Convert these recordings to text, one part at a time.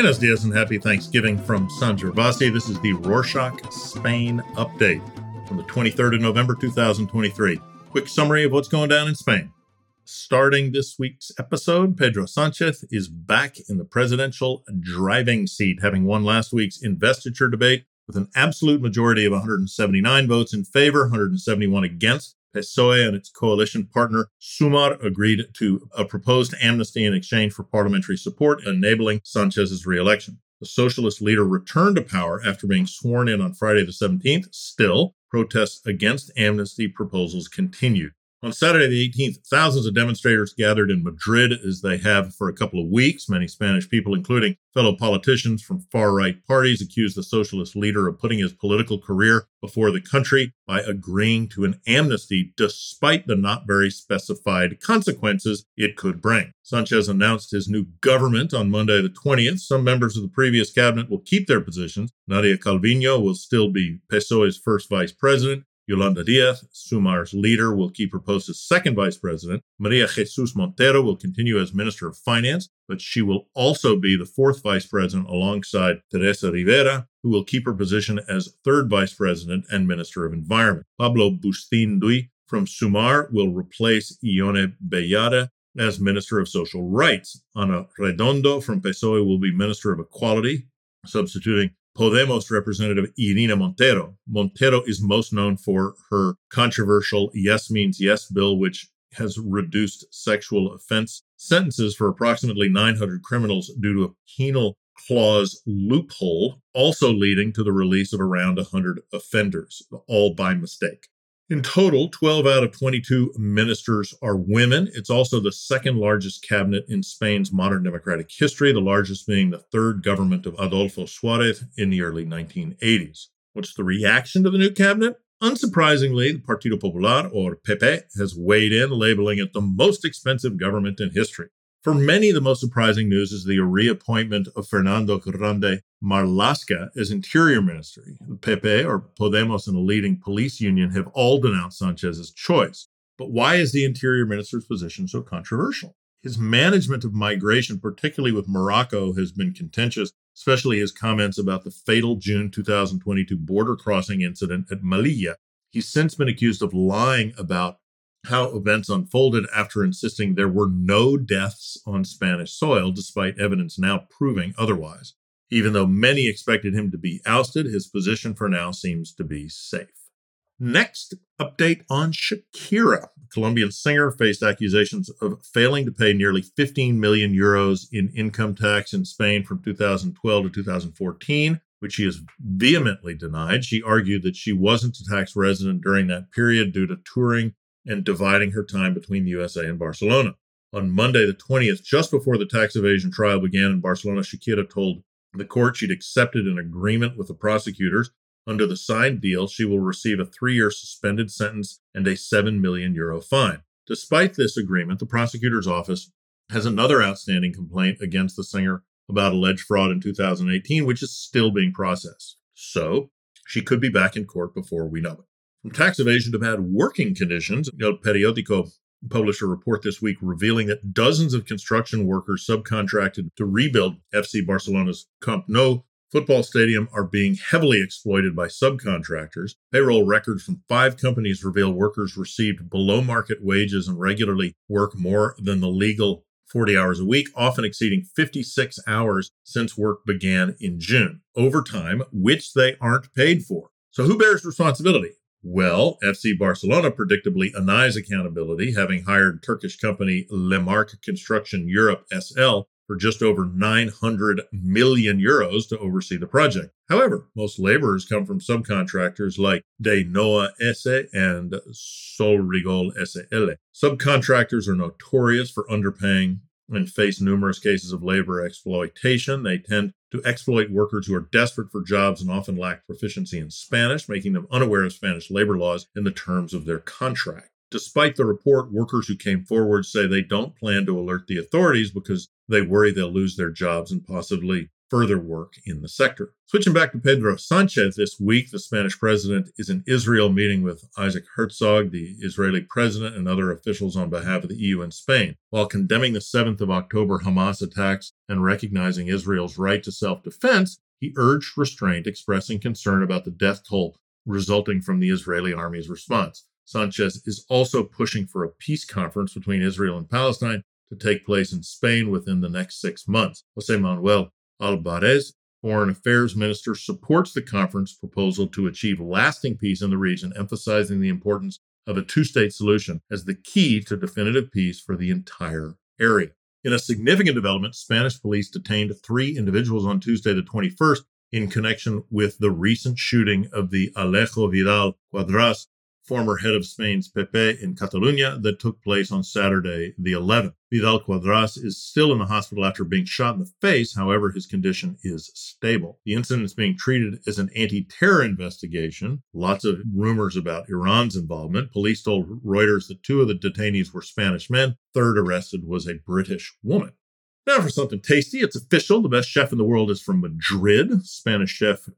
Buenos dias and happy Thanksgiving from Sangiovese. This is the Rorshok Spain update from the 23rd of November 2023. Quick summary of what's going down in Spain. Starting this week's episode, Pedro Sanchez is back in the presidential driving seat, having won last week's investiture debate with an absolute majority of 179 votes in favor, 171 against. PSOE and its coalition partner Sumar agreed to a proposed amnesty in exchange for parliamentary support, enabling Sanchez's reelection. The socialist leader returned to power after being sworn in on Friday the 17th. Still, protests against amnesty proposals continued. On Saturday, the 18th, thousands of demonstrators gathered in Madrid as they have for a couple of weeks. Many Spanish people, including fellow politicians from far right parties, accused the socialist leader of putting his political career before the country by agreeing to an amnesty despite the not very specified consequences it could bring. Sanchez announced his new government on Monday, the 20th. Some members of the previous cabinet will keep their positions. Nadia Calvino will still be PSOE's first vice president. Yolanda Diaz, Sumar's leader, will keep her post as second vice president. Maria Jesus Montero will continue as Minister of Finance, but she will also be the fourth vice president alongside Teresa Ribera, who will keep her position as third vice president and Minister of Environment. Pablo Bustinduy from Sumar will replace Ione Belarra as Minister of Social Rights. Ana Redondo from PSOE will be Minister of Equality, substituting Podemos representative Irene Montero. Montero is most known for her controversial Yes Means Yes bill, which has reduced sexual offense sentences for approximately 900 criminals due to a penal clause loophole, also leading to the release of around 100 offenders, all by mistake. In total, 12 out of 22 ministers are women. It's also the second largest cabinet in Spain's modern democratic history, the largest being the third government of Adolfo Suarez in the early 1980s. What's the reaction to the new cabinet? Unsurprisingly, the Partido Popular, or PP, has weighed in, labeling it the most expensive government in history. For many, the most surprising news is the reappointment of Fernando Grande Marlaska as Interior Minister. PP or Podemos, and a leading police union have all denounced Sanchez's choice. But why is the Interior Minister's position so controversial? His management of migration, particularly with Morocco, has been contentious, especially his comments about the fatal June 2022 border crossing incident at Melilla. He's since been accused of lying about how events unfolded after insisting there were no deaths on Spanish soil, despite evidence now proving otherwise. Even though many expected him to be ousted, his position for now seems to be safe. Next, update on Shakira. The Colombian singer faced accusations of failing to pay nearly 15 million euros in income tax in Spain from 2012 to 2014, which she has vehemently denied. She argued that she wasn't a tax resident during that period due to touring and dividing her time between the USA and Barcelona. On Monday, the 20th, just before the tax evasion trial began in Barcelona, Shakira told the court she'd accepted an agreement with the prosecutors. Under the signed deal, she will receive a three year suspended sentence and a 7 million euro fine. Despite this agreement, the prosecutor's office has another outstanding complaint against the singer about alleged fraud in 2018, which is still being processed. So she could be back in court before we know it. Tax evasion to bad working conditions, El Periodico published a report this week revealing that dozens of construction workers subcontracted to rebuild FC Barcelona's Camp Nou football stadium are being heavily exploited by subcontractors. Payroll records from five companies reveal workers received below market wages and regularly work more than the legal 40 hours a week, often exceeding 56 hours since work began in June. Overtime, which they aren't paid for. So who bears responsibility? Well, FC Barcelona predictably denies accountability, having hired Turkish company Limak Construction Europe SL for just over 900 million euros to oversee the project. However, most laborers come from subcontractors like De Noa S.A. and Solrigol SL. Subcontractors are notorious for underpaying and face numerous cases of labor exploitation. They tend to exploit workers who are desperate for jobs and often lack proficiency in Spanish, making them unaware of Spanish labor laws and the terms of their contract. Despite the report, workers who came forward say they don't plan to alert the authorities because they worry they'll lose their jobs and possibly further work in the sector. Switching back to Pedro Sanchez this week, the Spanish president is in Israel meeting with Isaac Herzog, the Israeli president, and other officials on behalf of the EU and Spain. While condemning the 7th of October Hamas attacks and recognizing Israel's right to self defense, he urged restraint, expressing concern about the death toll resulting from the Israeli army's response. Sanchez is also pushing for a peace conference between Israel and Palestine to take place in Spain within the next six months. Jose Manuel Albares, Foreign Affairs Minister, supports the conference proposal to achieve lasting peace in the region, emphasizing the importance of a two state solution as the key to definitive peace for the entire area. In a significant development, Spanish police detained three individuals on Tuesday, the 21st, in connection with the recent shooting of the Alejo Vidal Quadras former head of Spain's PP in Catalonia that took place on Saturday, the 11th. Vidal Quadras is still in the hospital after being shot in the face. However, his condition is stable. The incident is being treated as an anti terror investigation. Lots of rumors about Iran's involvement. Police told Reuters that two of the detainees were Spanish men. Third arrested was a British woman. Now for something tasty. It's official. The best chef in the world is from Madrid. Spanish chef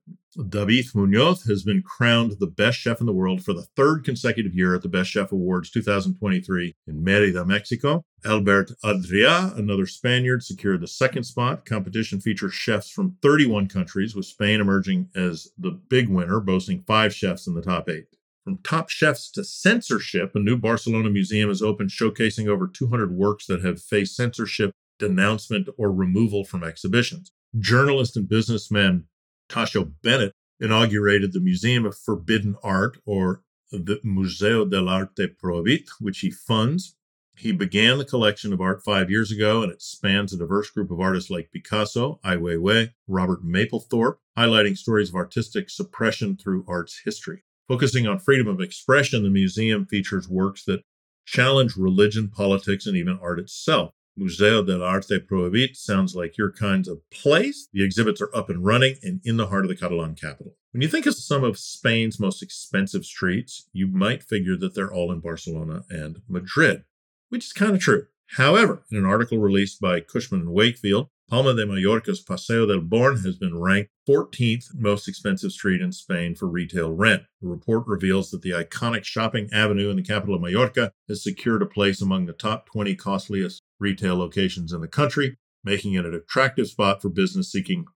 David Munoz has been crowned the best chef in the world for the third consecutive year at the Best Chef Awards 2023 in Merida, Mexico. Albert Adria, another Spaniard, secured the second spot. Competition features chefs from 31 countries, with Spain emerging as the big winner, boasting five chefs in the top eight. From top chefs to censorship, a new Barcelona museum is open, showcasing over 200 works that have faced censorship denouncement, or removal from exhibitions. Journalist and businessman Tatxo Benet inaugurated the Museum of Forbidden Art, or the Museo del Arte Prohibit, which he funds. He began the collection of art five years ago, and it spans a diverse group of artists like Picasso, Ai Weiwei, Robert Mapplethorpe, highlighting stories of artistic suppression through art's history. Focusing on freedom of expression, the museum features works that challenge religion, politics, and even art itself. Museo del Arte Prohibit sounds like your kinds of place. The exhibits are up and running and in the heart of the Catalan capital. When you think of some of Spain's most expensive streets, you might figure that they're all in Barcelona and Madrid, which is kind of true. However, in an article released by Cushman and Wakefield, Palma de Mallorca's Paseo del Born has been ranked 14th most expensive street in Spain for retail rent. The report reveals that the iconic shopping avenue in the capital of Mallorca has secured a place among the top 20 costliest retail locations in the country, making it an attractive spot for business seeking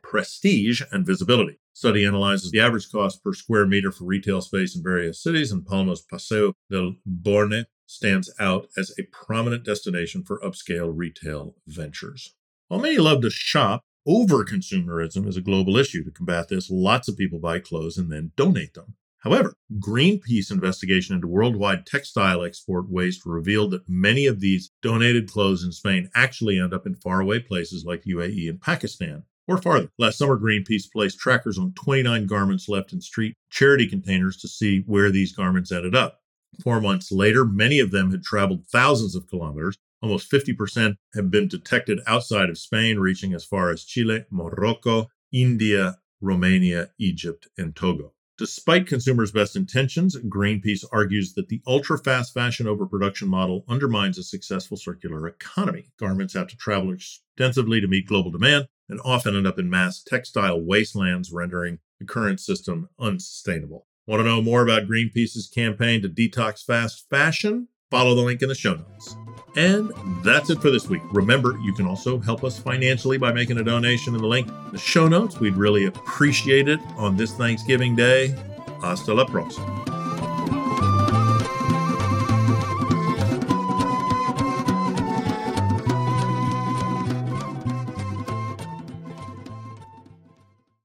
prestige and visibility. Study analyzes the average cost per square meter for retail space in various cities, and Palma's Paseo del Born stands out as a prominent destination for upscale retail ventures. While many love to shop, over consumerism is a global issue. To combat this, lots of people buy clothes and then donate them. However, Greenpeace investigation into worldwide textile export waste revealed that many of these donated clothes in Spain actually end up in faraway places like UAE and Pakistan or farther. Last summer, Greenpeace placed trackers on 29 garments left in street charity containers to see where these garments ended up. Four months later, many of them had traveled thousands of kilometers. Almost 50% have been detected outside of Spain, reaching as far as Chile, Morocco, India, Romania, Egypt, and Togo. Despite consumers' best intentions, Greenpeace argues that the ultra fast fashion overproduction model undermines a successful circular economy. Garments have to travel extensively to meet global demand and often end up in mass textile wastelands, rendering the current system unsustainable. Want to know more about Greenpeace's campaign to detox fast fashion? Follow the link in the show notes. And that's it for this week. Remember, you can also help us financially by making a donation in the link in the show notes. We'd really appreciate it on this Thanksgiving Day. Hasta la próxima.